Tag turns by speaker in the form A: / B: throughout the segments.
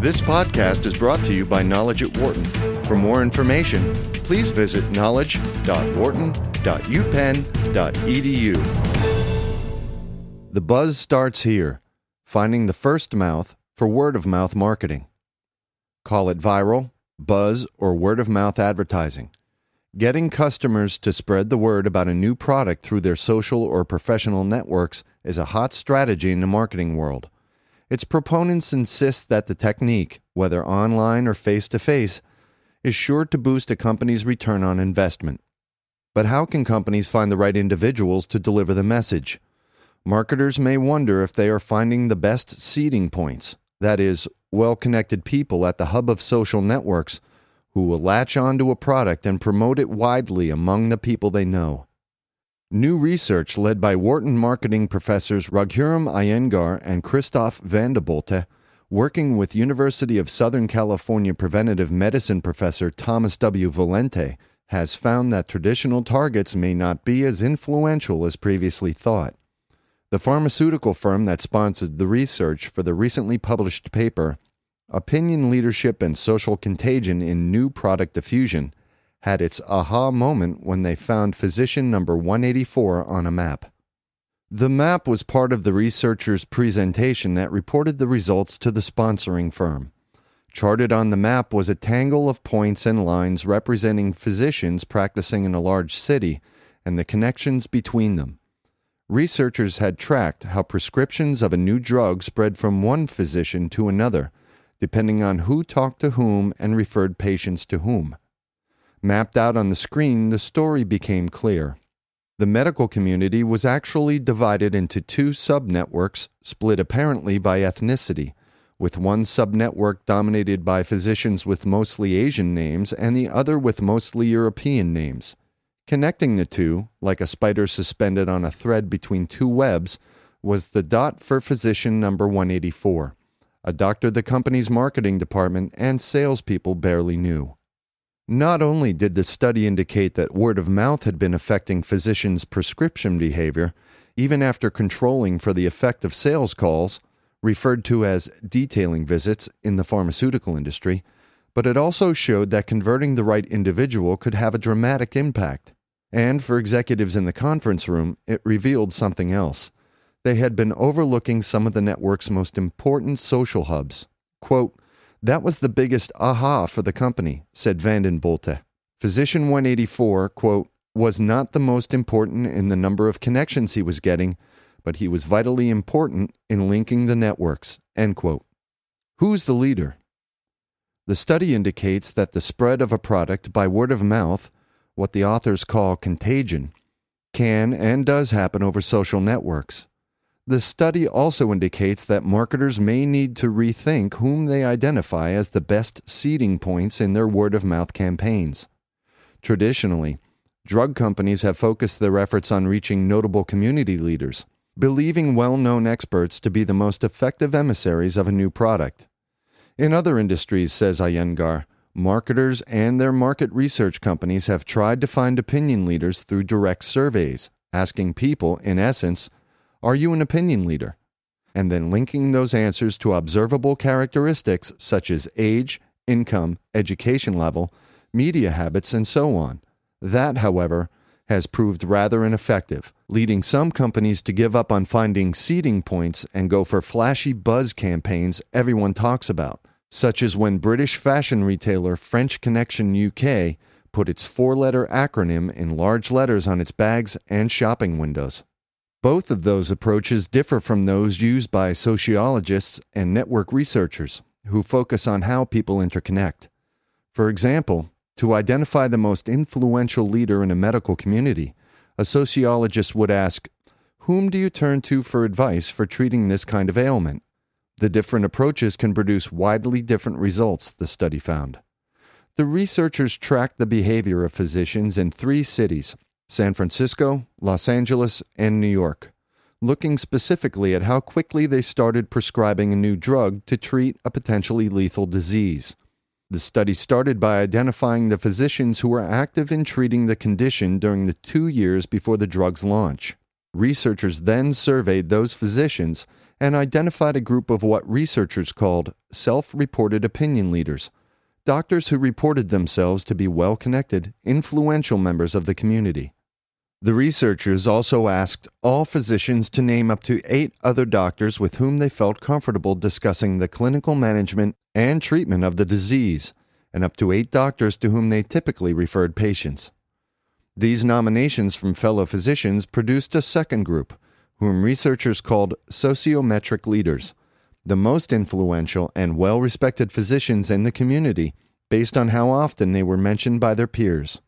A: This podcast is brought to you by Knowledge at Wharton. For more information, please visit knowledge.wharton.upenn.edu. The buzz starts here, finding the first mouth for word of mouth marketing. Call it viral, buzz, or word of mouth advertising. Getting customers to spread the word about a new product through their social or professional networks is a hot strategy in the marketing world. Its proponents insist that the technique, whether online or face to face, is sure to boost a company's return on investment. But how can companies find the right individuals to deliver the message? Marketers may wonder if they are finding the best seeding points, that is, well connected people at the hub of social networks who will latch onto a product and promote it widely among the people they know. New research led by Wharton marketing professors Raghuram Iyengar and Christoph van de Bulte, working with University of Southern California preventive medicine professor Thomas W. Valente, has found that traditional targets may not be as influential as previously thought. The pharmaceutical firm that sponsored the research for the recently published paper Opinion Leadership and Social Contagion in New Product Diffusion had its aha moment when they found physician number 184 on a map. The map was part of the researcher's presentation that reported the results to the sponsoring firm. Charted on the map was a tangle of points and lines representing physicians practicing in a large city and the connections between them. Researchers had tracked how prescriptions of a new drug spread from one physician to another depending on who talked to whom and referred patients to whom. Mapped out on the screen, the story became clear. The medical community was actually divided into two subnetworks, split apparently by ethnicity, with one subnetwork dominated by physicians with mostly Asian names and the other with mostly European names. Connecting the two, like a spider suspended on a thread between two webs, was the dot for physician number 184 a doctor the company's marketing department and salespeople barely knew. Not only did the study indicate that word of mouth had been affecting physicians' prescription behavior, even after controlling for the effect of sales calls, referred to as detailing visits in the pharmaceutical industry, but it also showed that converting the right individual could have a dramatic impact. And for executives in the conference room, it revealed something else they had been overlooking some of the network's most important social hubs. Quote, that was the biggest aha for the company, said Van den Bulte. Physician 184, quote, was not the most important in the number of connections he was getting, but he was vitally important in linking the networks, end quote. Who's the leader? The study indicates that the spread of a product by word of mouth, what the authors call contagion, can and does happen over social networks. The study also indicates that marketers may need to rethink whom they identify as the best seeding points in their word of mouth campaigns. Traditionally, drug companies have focused their efforts on reaching notable community leaders, believing well known experts to be the most effective emissaries of a new product. In other industries, says Iyengar, marketers and their market research companies have tried to find opinion leaders through direct surveys, asking people, in essence, are you an opinion leader? And then linking those answers to observable characteristics such as age, income, education level, media habits, and so on. That, however, has proved rather ineffective, leading some companies to give up on finding seeding points and go for flashy buzz campaigns everyone talks about, such as when British fashion retailer French Connection UK put its four letter acronym in large letters on its bags and shopping windows. Both of those approaches differ from those used by sociologists and network researchers who focus on how people interconnect. For example, to identify the most influential leader in a medical community, a sociologist would ask, Whom do you turn to for advice for treating this kind of ailment? The different approaches can produce widely different results, the study found. The researchers tracked the behavior of physicians in three cities San Francisco, Los Angeles, and New York, looking specifically at how quickly they started prescribing a new drug to treat a potentially lethal disease. The study started by identifying the physicians who were active in treating the condition during the two years before the drug's launch. Researchers then surveyed those physicians and identified a group of what researchers called self reported opinion leaders, doctors who reported themselves to be well connected, influential members of the community. The researchers also asked all physicians to name up to eight other doctors with whom they felt comfortable discussing the clinical management and treatment of the disease, and up to eight doctors to whom they typically referred patients. These nominations from fellow physicians produced a second group, whom researchers called sociometric leaders, the most influential and well respected physicians in the community based on how often they were mentioned by their peers.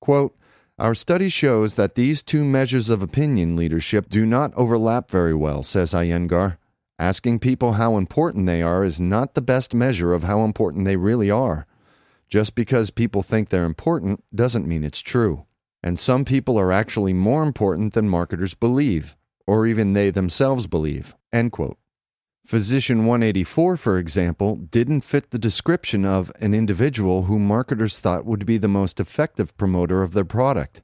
A: Quote, our study shows that these two measures of opinion leadership do not overlap very well, says Iyengar. Asking people how important they are is not the best measure of how important they really are. Just because people think they're important doesn't mean it's true. And some people are actually more important than marketers believe, or even they themselves believe. End quote. Physician 184, for example, didn't fit the description of an individual who marketers thought would be the most effective promoter of their product,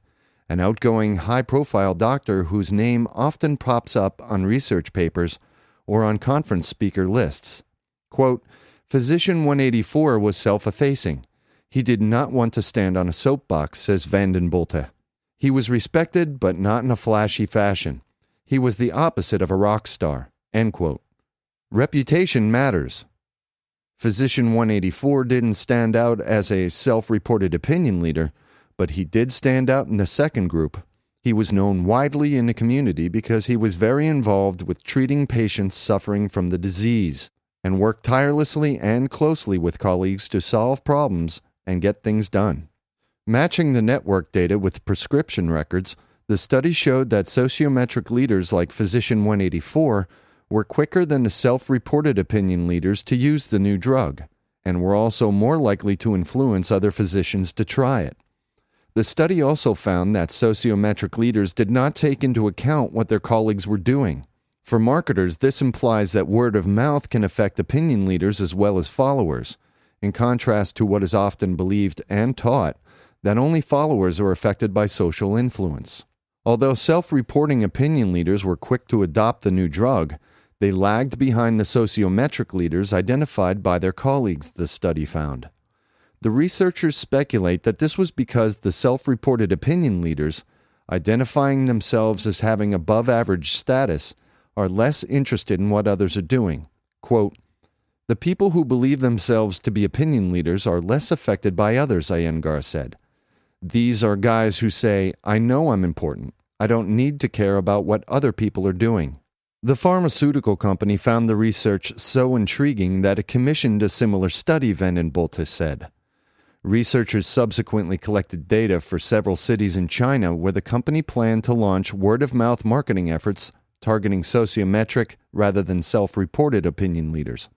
A: an outgoing, high profile doctor whose name often pops up on research papers or on conference speaker lists. Quote, Physician 184 was self effacing. He did not want to stand on a soapbox, says Vanden Bulte. He was respected, but not in a flashy fashion. He was the opposite of a rock star. End quote. Reputation matters. Physician 184 didn't stand out as a self reported opinion leader, but he did stand out in the second group. He was known widely in the community because he was very involved with treating patients suffering from the disease and worked tirelessly and closely with colleagues to solve problems and get things done. Matching the network data with prescription records, the study showed that sociometric leaders like Physician 184 were quicker than the self reported opinion leaders to use the new drug, and were also more likely to influence other physicians to try it. The study also found that sociometric leaders did not take into account what their colleagues were doing. For marketers, this implies that word of mouth can affect opinion leaders as well as followers, in contrast to what is often believed and taught that only followers are affected by social influence. Although self reporting opinion leaders were quick to adopt the new drug, they lagged behind the sociometric leaders identified by their colleagues, the study found. The researchers speculate that this was because the self reported opinion leaders, identifying themselves as having above average status, are less interested in what others are doing. Quote, the people who believe themselves to be opinion leaders are less affected by others, Iyengar said. These are guys who say, I know I'm important. I don't need to care about what other people are doing. The pharmaceutical company found the research so intriguing that it commissioned a similar study, Vanden Bulte said. Researchers subsequently collected data for several cities in China where the company planned to launch word of mouth marketing efforts targeting sociometric rather than self reported opinion leaders.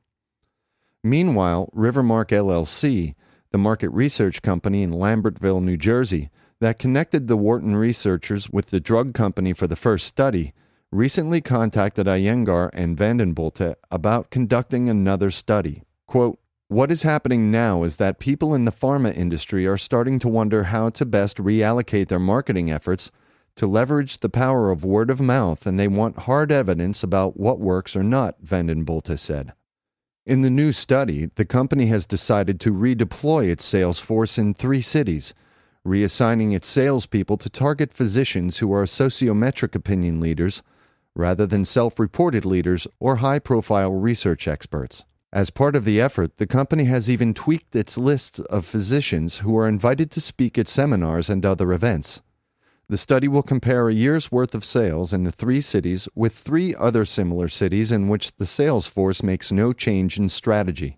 A: Meanwhile, Rivermark LLC, the market research company in Lambertville, New Jersey, that connected the Wharton researchers with the drug company for the first study, recently contacted Iyengar and Vanden Bulte about conducting another study. Quote, what is happening now is that people in the pharma industry are starting to wonder how to best reallocate their marketing efforts to leverage the power of word of mouth, and they want hard evidence about what works or not, Vanden Bulte said. In the new study, the company has decided to redeploy its sales force in three cities, reassigning its salespeople to target physicians who are sociometric opinion leaders rather than self reported leaders or high profile research experts. As part of the effort, the company has even tweaked its list of physicians who are invited to speak at seminars and other events. The study will compare a year's worth of sales in the three cities with three other similar cities in which the sales force makes no change in strategy.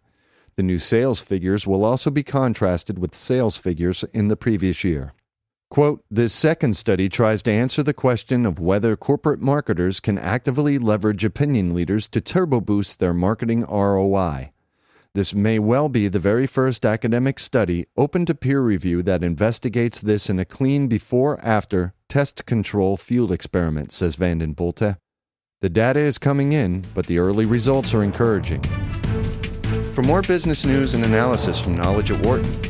A: The new sales figures will also be contrasted with sales figures in the previous year. Quote, this second study tries to answer the question of whether corporate marketers can actively leverage opinion leaders to turbo boost their marketing ROI. This may well be the very first academic study open to peer review that investigates this in a clean before after test control field experiment, says Vanden Bulte. The data is coming in, but the early results are encouraging. For more business news and analysis from Knowledge at Wharton,